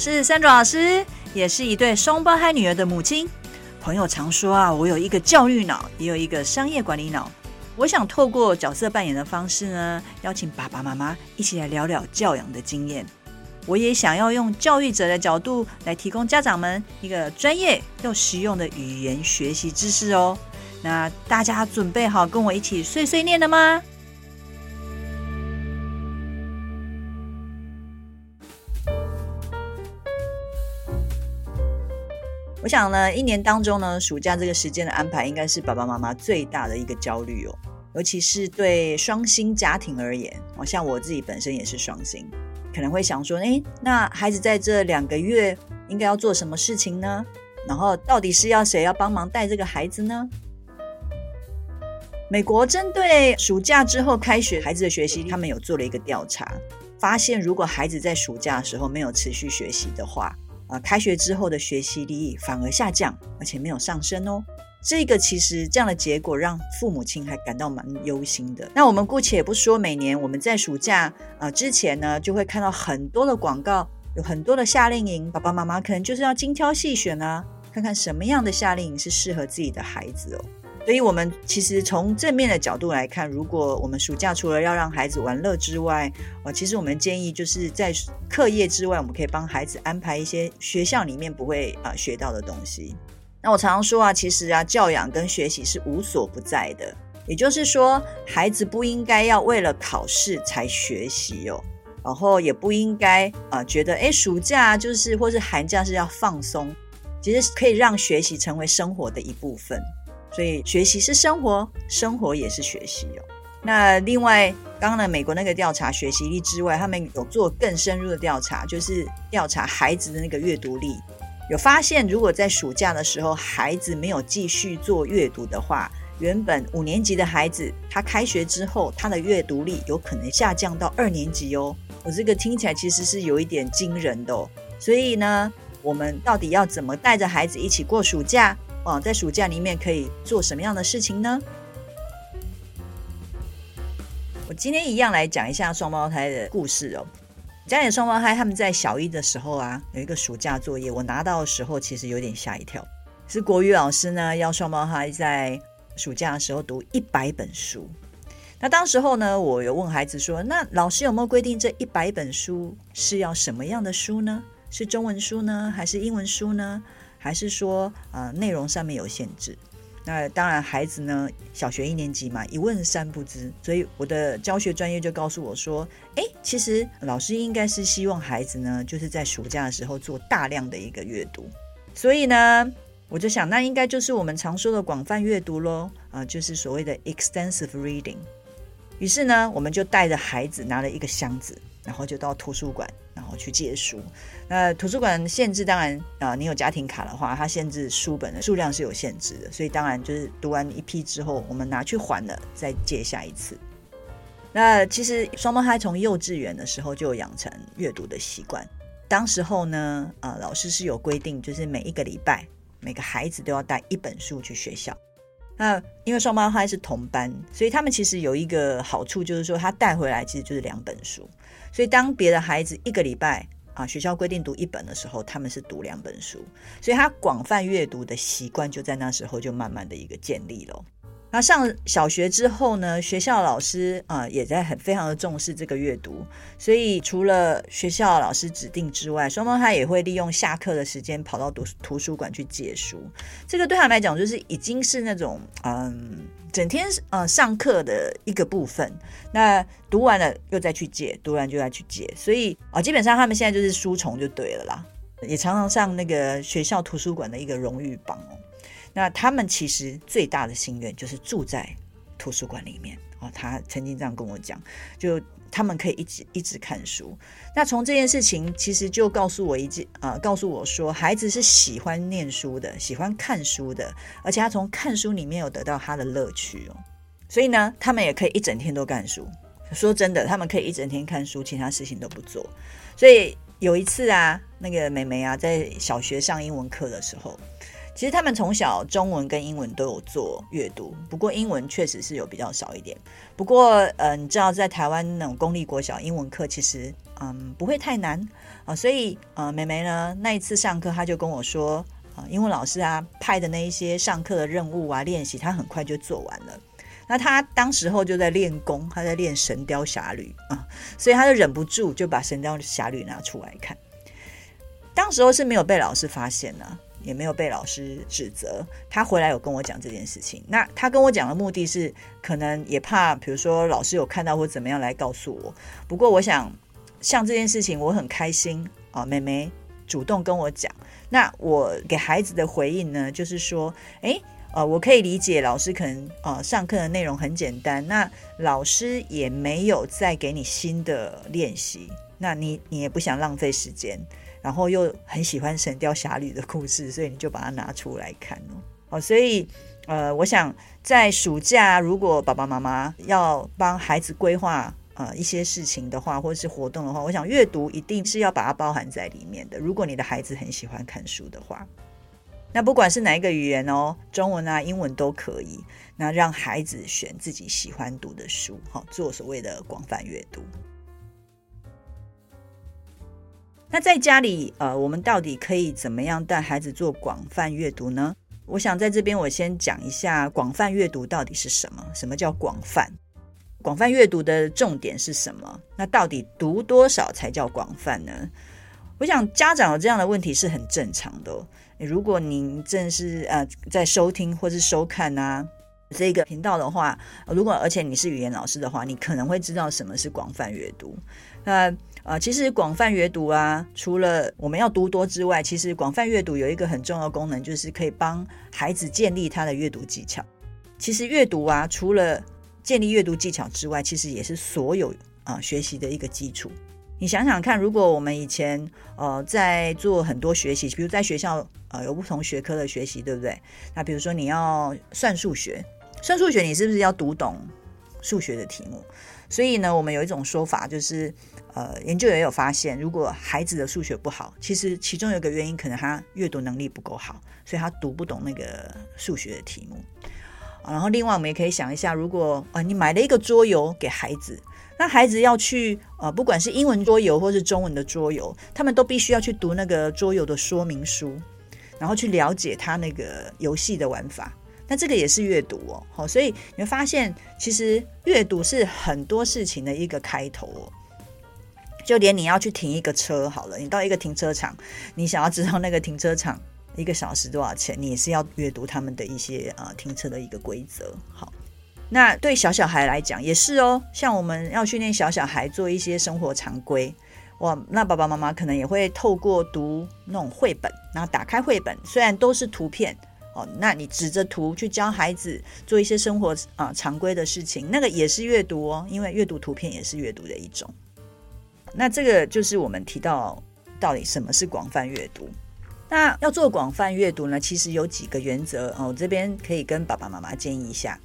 是 Sandra 老师，也是一对双胞胎女儿的母亲。朋友常说啊，我有一个教育脑，也有一个商业管理脑。我想透过角色扮演的方式呢，邀请爸爸妈妈一起来聊聊教养的经验。我也想要用教育者的角度来提供家长们一个专业又实用的语言学习知识哦。那大家准备好跟我一起碎碎念了吗？我想呢，一年当中呢，暑假这个时间的安排，应该是爸爸妈妈最大的一个焦虑哦。尤其是对双薪家庭而言，哦，像我自己本身也是双薪，可能会想说，诶，那孩子在这两个月应该要做什么事情呢？然后到底是要谁要帮忙带这个孩子呢？美国针对暑假之后开学孩子的学习，他们有做了一个调查，发现如果孩子在暑假的时候没有持续学习的话，啊，开学之后的学习力反而下降，而且没有上升哦。这个其实这样的结果让父母亲还感到蛮忧心的。那我们姑且不说，每年我们在暑假啊之前呢，就会看到很多的广告，有很多的夏令营，爸爸妈妈可能就是要精挑细选啊，看看什么样的夏令营是适合自己的孩子哦。所以，我们其实从正面的角度来看，如果我们暑假除了要让孩子玩乐之外，呃，其实我们建议就是在课业之外，我们可以帮孩子安排一些学校里面不会啊学到的东西。那我常常说啊，其实啊，教养跟学习是无所不在的。也就是说，孩子不应该要为了考试才学习哦，然后也不应该啊觉得诶，暑假就是或是寒假是要放松，其实可以让学习成为生活的一部分。所以学习是生活，生活也是学习哦。那另外，刚刚呢，美国那个调查学习力之外，他们有做更深入的调查，就是调查孩子的那个阅读力。有发现，如果在暑假的时候，孩子没有继续做阅读的话，原本五年级的孩子，他开学之后，他的阅读力有可能下降到二年级哦。我这个听起来其实是有一点惊人的哦。所以呢，我们到底要怎么带着孩子一起过暑假？哦，在暑假里面可以做什么样的事情呢？我今天一样来讲一下双胞胎的故事哦。家里双胞胎他们在小一的时候啊，有一个暑假作业，我拿到的时候其实有点吓一跳。是国语老师呢，要双胞胎在暑假的时候读一百本书。那当时候呢，我有问孩子说：“那老师有没有规定这一百本书是要什么样的书呢？是中文书呢，还是英文书呢？”还是说，呃，内容上面有限制。那当然，孩子呢，小学一年级嘛，一问三不知。所以我的教学专业就告诉我说，诶，其实老师应该是希望孩子呢，就是在暑假的时候做大量的一个阅读。所以呢，我就想，那应该就是我们常说的广泛阅读喽，啊、呃，就是所谓的 extensive reading。于是呢，我们就带着孩子拿了一个箱子。然后就到图书馆，然后去借书。那图书馆限制当然啊、你有家庭卡的话，它限制书本的数量是有限制的。所以当然就是读完一批之后，我们拿去还了，再借下一次。那其实双胞胎从幼稚园的时候就养成阅读的习惯。当时候呢，啊、呃，老师是有规定，就是每一个礼拜每个孩子都要带一本书去学校。那因为双胞胎是同班，所以他们其实有一个好处，就是说他带回来其实就是两本书。所以，当别的孩子一个礼拜啊，学校规定读一本的时候，他们是读两本书，所以他广泛阅读的习惯就在那时候就慢慢的一个建立了。那上小学之后呢，学校老师啊也在很非常的重视这个阅读，所以除了学校老师指定之外，双胞胎也会利用下课的时间跑到图图书馆去借书。这个对他们来讲，就是已经是那种嗯。整天呃上课的一个部分，那读完了又再去借，读完就再去借，所以啊、基本上他们现在就是书虫就对了啦，也常常上那个学校图书馆的一个荣誉榜哦。那他们其实最大的心愿就是住在图书馆里面哦，他曾经这样跟我讲，就。他们可以一直一直看书。那从这件事情，其实就告诉我一件啊、呃，告诉我说，孩子是喜欢念书的，喜欢看书的，而且他从看书里面有得到他的乐趣哦。所以呢，他们也可以一整天都看书。说真的，他们可以一整天看书，其他事情都不做。所以有一次啊，那个妹妹啊，在小学上英文课的时候。其实他们从小中文跟英文都有做阅读，不过英文确实是有比较少一点。不过，呃，你知道在台湾那种公立国小英文课，其实嗯，不会太难啊。所以呃，妹妹呢那一次上课，她就跟我说啊，英文老师啊派的那一些上课的任务啊练习，她很快就做完了。那她当时候就在练功，她在练《神雕侠侣》啊，所以她就忍不住就把《神雕侠侣》拿出来看。当时候是没有被老师发现呢、啊，也没有被老师指责。他回来有跟我讲这件事情。那他跟我讲的目的是，可能也怕，比如说老师有看到或怎么样来告诉我。不过我想，像这件事情，我很开心啊。妹妹主动跟我讲，那我给孩子的回应呢，就是说，诶，呃，我可以理解老师可能呃上课的内容很简单，那老师也没有再给你新的练习，那你你也不想浪费时间。然后又很喜欢《神雕侠侣》的故事，所以你就把它拿出来看哦。好，所以呃，我想在暑假，如果爸爸妈妈要帮孩子规划呃一些事情的话，或者是活动的话，我想阅读一定是要把它包含在里面的。如果你的孩子很喜欢看书的话，那不管是哪一个语言哦，中文啊、英文都可以。那让孩子选自己喜欢读的书，好，做所谓的广泛阅读。那在家里，呃，我们到底可以怎么样带孩子做广泛阅读呢？我想在这边我先讲一下广泛阅读到底是什么？什么叫广泛？广泛阅读的重点是什么？那到底读多少才叫广泛呢？我想家长有这样的问题是很正常的。如果您正是呃在收听或是收看啊这个频道的话，如果而且你是语言老师的话，你可能会知道什么是广泛阅读。那啊，其实广泛阅读啊，除了我们要读多之外，其实广泛阅读有一个很重要的功能，就是可以帮孩子建立他的阅读技巧。其实阅读啊，除了建立阅读技巧之外，其实也是所有啊学习的一个基础。你想想看，如果我们以前呃在做很多学习，比如在学校呃有不同学科的学习，对不对？那比如说你要算数学，算数学你是不是要读懂数学的题目？所以呢，我们有一种说法就是。呃，研究也有发现，如果孩子的数学不好，其实其中有一个原因，可能他阅读能力不够好，所以他读不懂那个数学的题目。然后，另外我们也可以想一下，如果呃你买了一个桌游给孩子，那孩子要去呃，不管是英文桌游或是中文的桌游，他们都必须要去读那个桌游的说明书，然后去了解他那个游戏的玩法。那这个也是阅读哦，好，所以你会发现，其实阅读是很多事情的一个开头哦。就连你要去停一个车好了，你到一个停车场，你想要知道那个停车场一个小时多少钱，你也是要阅读他们的一些呃停车的一个规则。好，那对小小孩来讲也是哦，像我们要训练小小孩做一些生活常规，哇，那爸爸妈妈可能也会透过读那种绘本，然后打开绘本，虽然都是图片哦，那你指着图去教孩子做一些生活啊、常规的事情，那个也是阅读哦，因为阅读图片也是阅读的一种。那这个就是我们提到到底什么是广泛阅读。那要做广泛阅读呢，其实有几个原则哦。这边可以跟爸爸妈妈建议一下，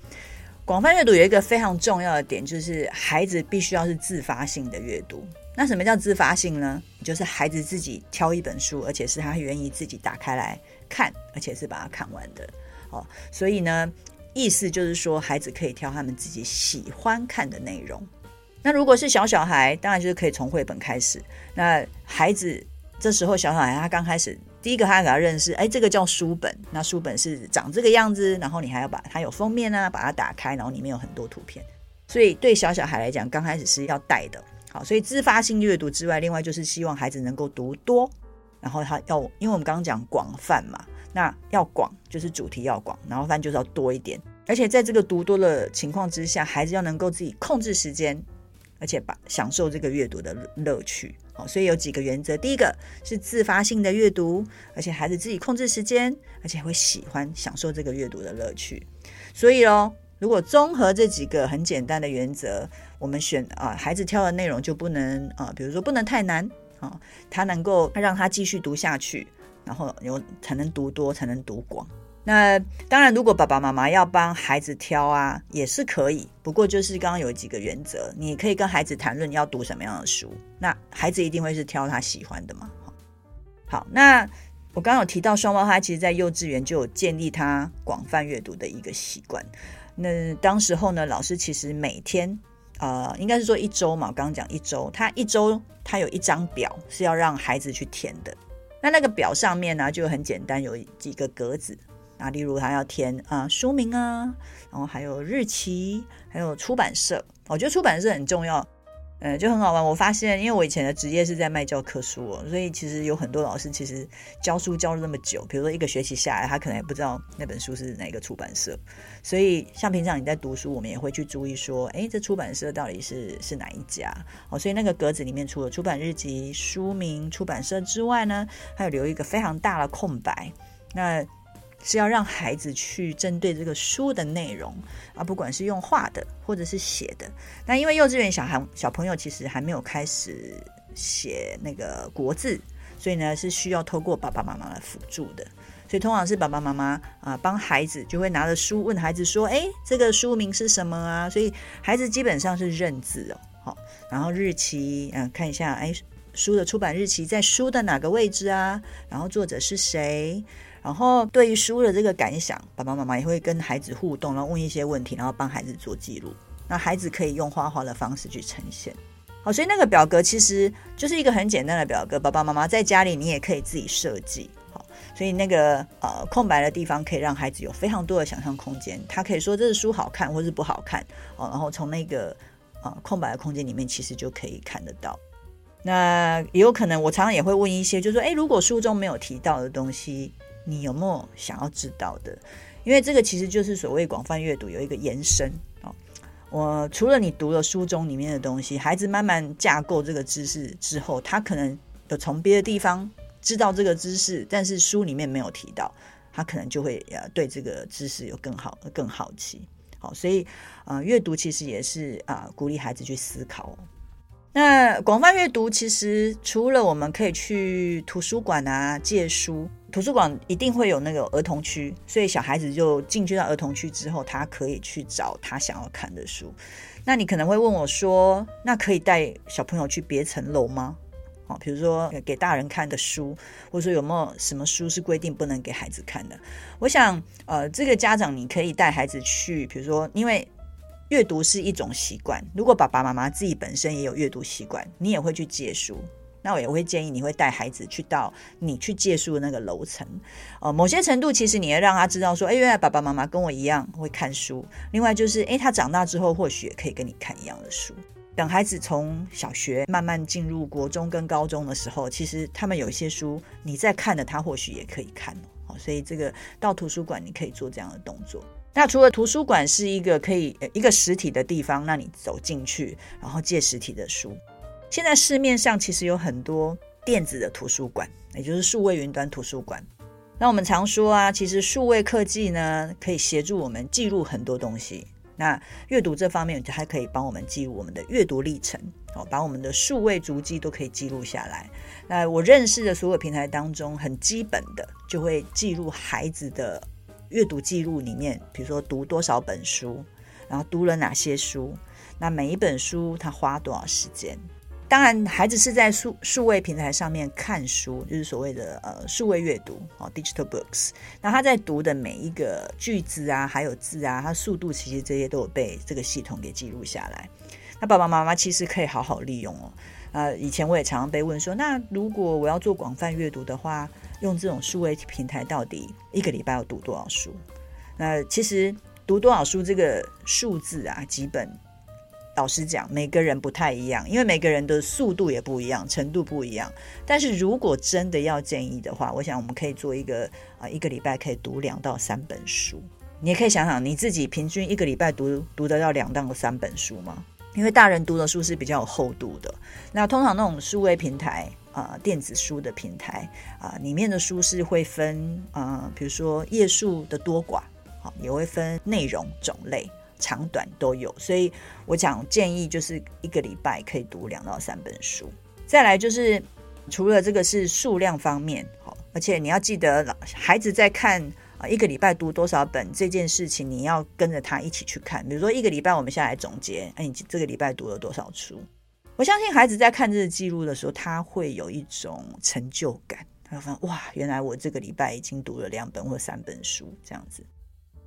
广泛阅读有一个非常重要的点，就是孩子必须要是自发性的阅读。那什么叫自发性呢？就是孩子自己挑一本书，而且是他愿意自己打开来看，而且是把它看完的。哦，所以呢，意思就是说，孩子可以挑他们自己喜欢看的内容。那如果是小小孩，当然就是可以从绘本开始。那孩子这时候小小孩他刚开始，第一个他给他认识，哎，这个叫书本。那书本是长这个样子，然后你还要把它有封面啊，把它打开，然后里面有很多图片。所以对小小孩来讲，刚开始是要带的。好，所以自发性阅读之外，另外就是希望孩子能够读多，然后他要，因为我们刚刚讲广泛嘛，那要广就是主题要广，然后反正就是要多一点。而且在这个读多的情况之下，孩子要能够自己控制时间。而且把享受这个阅读的乐趣，好，所以有几个原则。第一个是自发性的阅读，而且孩子自己控制时间，而且会喜欢享受这个阅读的乐趣。所以哦，如果综合这几个很简单的原则，我们选啊，孩子挑的内容就不能啊，比如说不能太难啊，他能够让他继续读下去，然后有才能读多，才能读广。那当然，如果爸爸妈妈要帮孩子挑啊，也是可以。不过就是刚刚有几个原则，你可以跟孩子谈论要读什么样的书。那孩子一定会是挑他喜欢的嘛。好，那我刚刚有提到双胞胎，其实在幼稚园就有建立他广泛阅读的一个习惯。那当时候呢，老师其实每天呃，应该是说一周嘛，我刚刚讲一周，他一周他有一张表是要让孩子去填的。那那个表上面呢，就很简单，有几个格子啊，例如他要填啊、书名啊，然后还有日期，还有出版社。我觉得出版社很重要。嗯，就很好玩。我发现，因为我以前的职业是在卖教科书哦，所以其实有很多老师其实教书教了那么久，比如说一个学期下来，他可能也不知道那本书是哪个出版社。所以像平常你在读书，我们也会去注意说，诶，这出版社到底是是哪一家？哦，所以那个格子里面除了出版日期、书名、出版社之外呢，还有留一个非常大的空白。那是要让孩子去针对这个书的内容啊，不管是用画的或者是写的。那因为幼稚园小孩小朋友其实还没有开始写那个国字，所以呢是需要透过爸爸妈妈来辅助的。所以通常是爸爸妈妈啊帮孩子就会拿着书问孩子说：“诶，这个书名是什么啊？”所以孩子基本上是认字哦。好，然后日期嗯看一下，诶，书的出版日期在书的哪个位置啊？然后作者是谁？然后对于书的这个感想，爸爸妈妈也会跟孩子互动，然后问一些问题，然后帮孩子做记录。那孩子可以用画画的方式去呈现。好，所以那个表格其实就是一个很简单的表格，爸爸妈妈在家里你也可以自己设计。好，所以那个呃空白的地方可以让孩子有非常多的想象空间。他可以说这是书好看，或是不好看。哦，然后从那个呃空白的空间里面，其实就可以看得到。那也有可能，我常常也会问一些，就是说，诶，如果书中没有提到的东西。你有没有想要知道的？因为这个其实就是所谓广泛阅读有一个延伸哦。我除了你读了书中里面的东西，孩子慢慢架构这个知识之后，他可能有从别的地方知道这个知识，但是书里面没有提到，他可能就会呃对这个知识有更好更好奇。好，所以呃阅读其实也是啊鼓励孩子去思考。那广泛阅读其实除了我们可以去图书馆啊借书。图书馆一定会有那个儿童区，所以小孩子就进去到儿童区之后，他可以去找他想要看的书。那你可能会问我说：“那可以带小朋友去别层楼吗？”哦，比如说给大人看的书，或者说有没有什么书是规定不能给孩子看的？我想，呃，这个家长你可以带孩子去，比如说，因为阅读是一种习惯，如果爸爸妈妈自己本身也有阅读习惯，你也会去借书。那我也会建议你会带孩子去到你去借书的那个楼层，呃，某些程度其实你要让他知道说，哎，原来爸爸妈妈跟我一样会看书。另外就是，哎，他长大之后或许也可以跟你看一样的书。等孩子从小学慢慢进入国中跟高中的时候，其实他们有一些书你在看的，他或许也可以看哦。所以这个到图书馆你可以做这样的动作。那除了图书馆是一个可以一个实体的地方，那你走进去然后借实体的书。现在市面上其实有很多电子的图书馆，也就是数位云端图书馆。那我们常说啊，其实数位科技呢，可以协助我们记录很多东西。那阅读这方面，还可以帮我们记录我们的阅读历程，哦，把我们的数位足迹都可以记录下来。那我认识的所有平台当中，很基本的就会记录孩子的阅读记录里面，比如说读多少本书，然后读了哪些书，那每一本书他花多少时间。当然，孩子是在数数位平台上面看书，就是所谓的呃数位阅读哦，digital books。那他在读的每一个句子啊，还有字啊，他速度其实这些都有被这个系统给记录下来。那爸爸妈妈其实可以好好利用哦。呃，以前我也常常被问说，那如果我要做广泛阅读的话，用这种数位平台到底一个礼拜要读多少书？那其实读多少书这个数字啊，基本。老实讲，每个人不太一样，因为每个人的速度也不一样，程度不一样。但是如果真的要建议的话，我想我们可以做一个啊，一个礼拜可以读两到三本书。你也可以想想，你自己平均一个礼拜读读得到两到三本书吗？因为大人读的书是比较有厚度的。那通常那种数位平台啊，电子书的平台啊，里面的书是会分啊，比如说页数的多寡，好，也会分内容种类。长短都有，所以我讲建议就是一个礼拜可以读两到三本书。再来就是除了这个是数量方面，好，而且你要记得，孩子在看啊一个礼拜读多少本这件事情，你要跟着他一起去看。比如说一个礼拜我们下来总结，哎，你这个礼拜读了多少书？我相信孩子在看这个记录的时候，他会有一种成就感，他会发现哇，原来我这个礼拜已经读了两本或三本书这样子。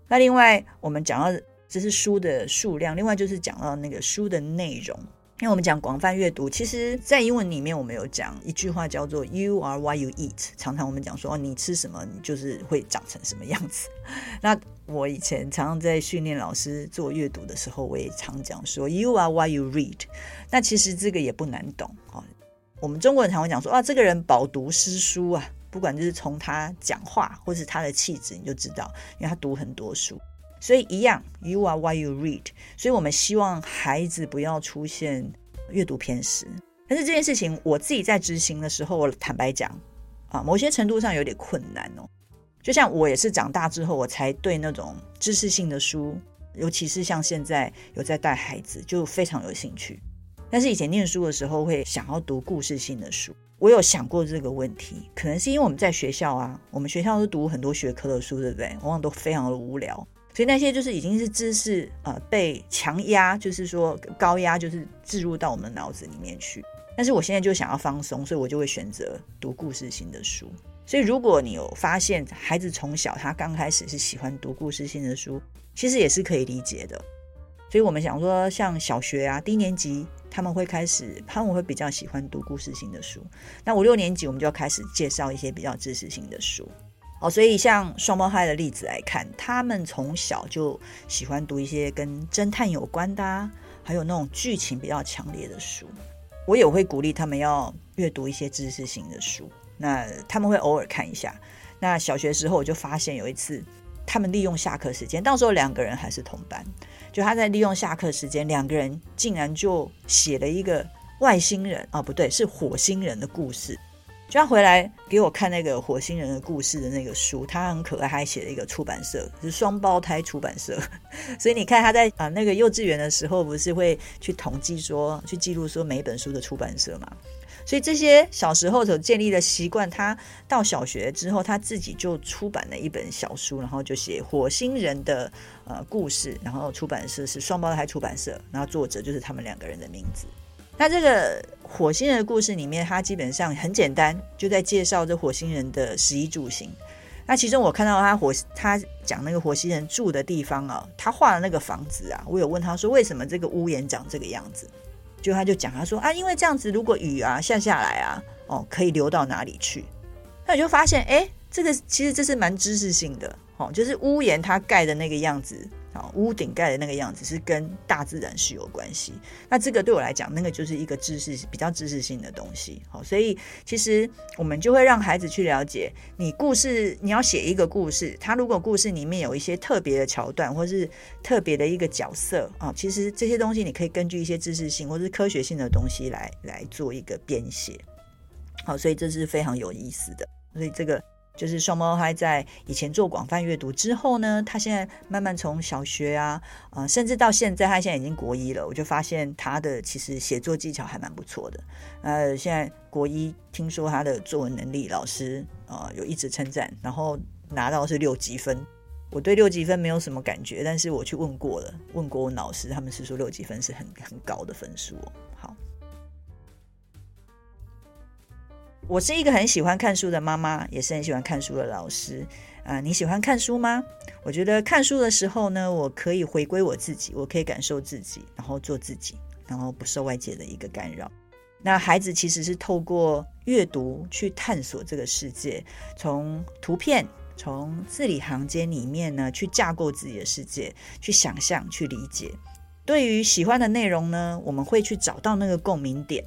那另外我们讲到。这是书的数量，另外就是讲到那个书的内容。因为我们讲广泛阅读，其实在英文里面我们有讲一句话叫做 “You are what you eat”。常常我们讲说，哦，你吃什么，你就是会长成什么样子。那我以前常常在训练老师做阅读的时候，我也常讲说 “You are what you read”。那其实这个也不难懂哦。我们中国人常会讲说，啊，这个人饱读诗书啊，不管就是从他讲话或是他的气质，你就知道，因为他读很多书。所以一样，You are what you read。所以我们希望孩子不要出现阅读偏食。但是这件事情，我自己在执行的时候，我坦白讲，啊，某些程度上有点困难哦。就像我也是长大之后，我才对那种知识性的书，尤其是像现在有在带孩子，就非常有兴趣。但是以前念书的时候，会想要读故事性的书。我有想过这个问题，可能是因为我们在学校啊，我们学校都读很多学科的书，对不对？往往都非常的无聊。所以那些就是已经是知识，呃，被强压，就是说高压，就是置入到我们脑子里面去。但是我现在就想要放松，所以我就会选择读故事性的书。所以如果你有发现孩子从小他刚开始是喜欢读故事性的书，其实也是可以理解的。所以我们想说，像小学啊，低年级他们会开始，他们会比较喜欢读故事性的书。那五六年级我们就要开始介绍一些比较知识性的书。哦，所以像双胞胎的例子来看，他们从小就喜欢读一些跟侦探有关的，还有那种剧情比较强烈的书。我也会鼓励他们要阅读一些知识性的书。那他们会偶尔看一下。那小学时候我就发现有一次，他们利用下课时间，到时候两个人还是同班，就他在利用下课时间，两个人竟然就写了一个外星人，哦，不对，是火星人的故事。就他回来给我看那个火星人的故事的那个书，他很可爱，还写了一个出版社，是双胞胎出版社。所以你看他在啊那个幼稚园的时候，不是会去统计说，去记录说每一本书的出版社嘛？所以这些小时候所建立的习惯，他到小学之后，他自己就出版了一本小书，然后就写火星人的呃故事，然后出版社是双胞胎出版社，然后作者就是他们两个人的名字。那这个火星人的故事里面，它基本上很简单，就在介绍这火星人的食衣住行。那其中我看到他火，他讲那个火星人住的地方啊，他画的那个房子啊，我有问他说，为什么这个屋檐长这个样子？就他就讲他说啊，因为这样子，如果雨啊下下来啊，哦，可以流到哪里去？那我就发现，哎，这个其实这是蛮知识性的，哦，就是屋檐它盖的那个样子。屋顶盖的那个样子是跟大自然是有关系。那这个对我来讲，那个就是一个知识比较知识性的东西。好，所以其实我们就会让孩子去了解，你故事你要写一个故事，他如果故事里面有一些特别的桥段，或是特别的一个角色啊，其实这些东西你可以根据一些知识性或是科学性的东西来来做一个编写。好，所以这是非常有意思的。所以这个。就是双胞胎在以前做广泛阅读之后呢，他现在慢慢从小学啊，呃，甚至到现在，他现在已经国一了。我就发现他的其实写作技巧还蛮不错的。呃，现在国一，听说他的作文能力，老师，呃，有一直称赞，然后拿到是六级分。我对六级分没有什么感觉，但是我去问过了，问过我老师，他们是说六级分是很很高的分数哦。好。我是一个很喜欢看书的妈妈，也是很喜欢看书的老师。啊、呃，你喜欢看书吗？我觉得看书的时候呢，我可以回归我自己，我可以感受自己，然后做自己，然后不受外界的一个干扰。那孩子其实是透过阅读去探索这个世界，从图片、从字里行间里面呢，去架构自己的世界，去想象、去理解。对于喜欢的内容呢，我们会去找到那个共鸣点，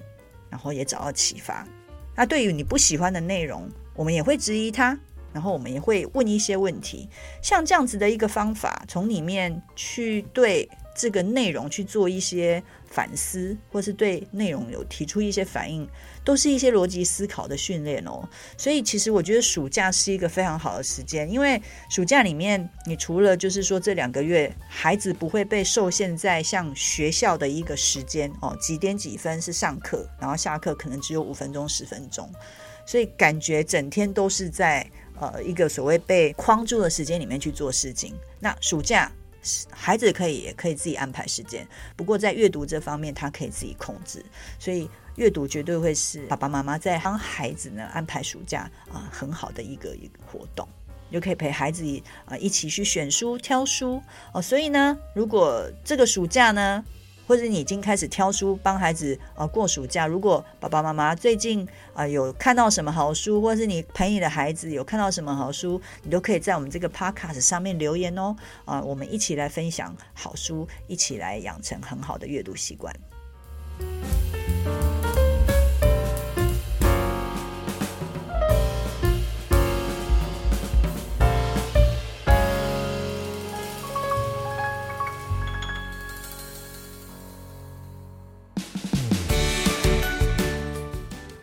然后也找到启发。那对于你不喜欢的内容，我们也会质疑他，然后我们也会问一些问题，像这样子的一个方法，从里面去对这个内容去做一些反思，或是对内容有提出一些反应，都是一些逻辑思考的训练哦。所以其实我觉得暑假是一个非常好的时间，因为暑假里面，你除了就是说这两个月孩子不会被受限在像学校的一个时间哦，几点几分是上课，然后下课可能只有五分钟十分钟，所以感觉整天都是在呃一个所谓被框住的时间里面去做事情。那暑假。孩子可以也可以自己安排时间，不过在阅读这方面，他可以自己控制，所以阅读绝对会是爸爸妈妈在帮孩子呢安排暑假啊很好的一个一个活动。你就可以陪孩子啊一起去选书、挑书哦。所以呢，如果这个暑假呢，或者你已经开始挑书帮孩子啊过暑假，如果爸爸妈妈最近啊有看到什么好书，或者是你陪你的孩子有看到什么好书，你都可以在我们这个 podcast 上面留言哦。啊，我们一起来分享好书，一起来养成很好的阅读习惯。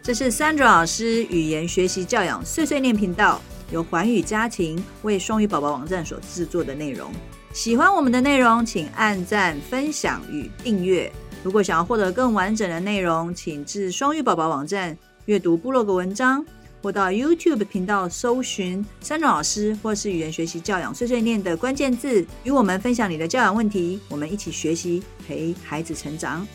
这是 Sandra 老师语言学习教养碎碎念频道，由环宇家庭为双语宝宝网站所制作的内容。喜欢我们的内容，请按赞、分享与订阅。如果想要获得更完整的内容，请至双语宝宝网站阅读部落格文章，或到 YouTube 频道搜寻 Sandra 老师或是语言学习教养碎碎念的关键字，与我们分享你的教养问题，我们一起学习，陪孩子成长。